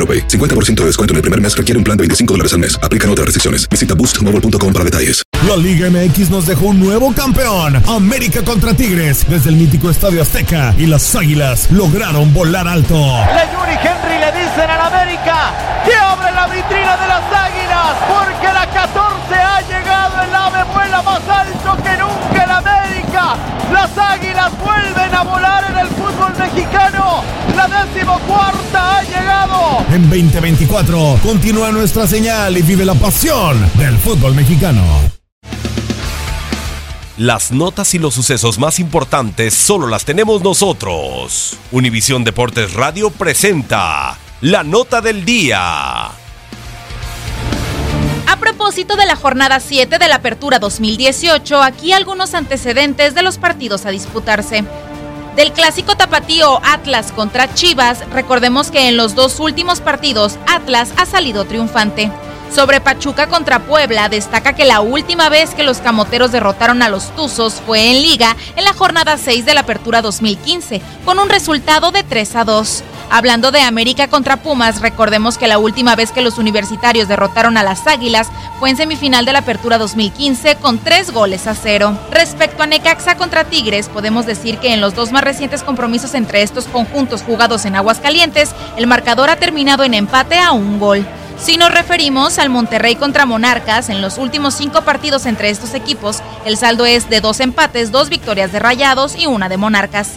AroPay. 50% de descuento en el primer mes requiere un plan de 25 dólares al mes. Aplican otras restricciones. Visita boostmobile.com para detalles. La Liga MX nos dejó un nuevo campeón. América contra Tigres desde el mítico Estadio Azteca y las Águilas lograron volar alto. Le Yuri Henry le dicen al América que abre la vitrina de las Águilas En 2024 continúa nuestra señal y vive la pasión del fútbol mexicano. Las notas y los sucesos más importantes solo las tenemos nosotros. Univisión Deportes Radio presenta la nota del día. A propósito de la jornada 7 de la Apertura 2018, aquí algunos antecedentes de los partidos a disputarse. Del clásico tapatío Atlas contra Chivas, recordemos que en los dos últimos partidos Atlas ha salido triunfante. Sobre Pachuca contra Puebla, destaca que la última vez que los camoteros derrotaron a los Tuzos fue en Liga en la jornada 6 de la Apertura 2015, con un resultado de 3 a 2. Hablando de América contra Pumas, recordemos que la última vez que los universitarios derrotaron a las Águilas fue en semifinal de la Apertura 2015 con 3 goles a 0. Respecto a Necaxa contra Tigres, podemos decir que en los dos más recientes compromisos entre estos conjuntos jugados en Aguascalientes, el marcador ha terminado en empate a un gol. Si nos referimos al Monterrey contra Monarcas, en los últimos cinco partidos entre estos equipos, el saldo es de dos empates, dos victorias de Rayados y una de Monarcas.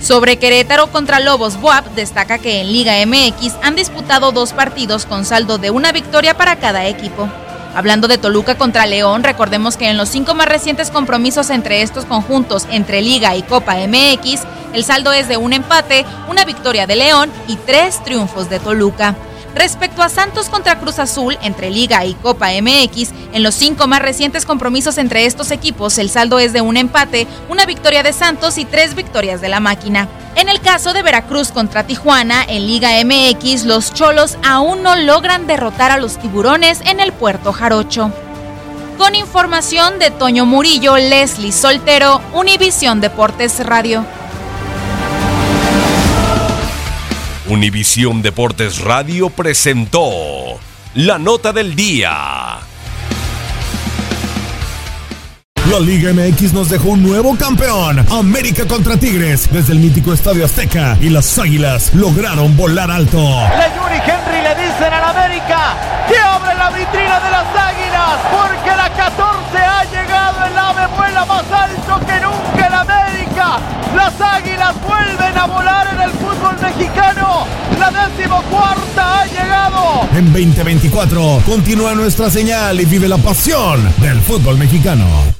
Sobre Querétaro contra Lobos Boab, destaca que en Liga MX han disputado dos partidos con saldo de una victoria para cada equipo. Hablando de Toluca contra León, recordemos que en los cinco más recientes compromisos entre estos conjuntos, entre Liga y Copa MX, el saldo es de un empate, una victoria de León y tres triunfos de Toluca. Respecto a Santos contra Cruz Azul entre Liga y Copa MX, en los cinco más recientes compromisos entre estos equipos, el saldo es de un empate, una victoria de Santos y tres victorias de la máquina. En el caso de Veracruz contra Tijuana, en Liga MX, los Cholos aún no logran derrotar a los tiburones en el Puerto Jarocho. Con información de Toño Murillo, Leslie Soltero, Univisión Deportes Radio. Univisión Deportes Radio presentó la nota del día. La Liga MX nos dejó un nuevo campeón. América contra Tigres desde el mítico Estadio Azteca y las Águilas lograron volar alto. Ha llegado. En 2024 continúa nuestra señal y vive la pasión del fútbol mexicano.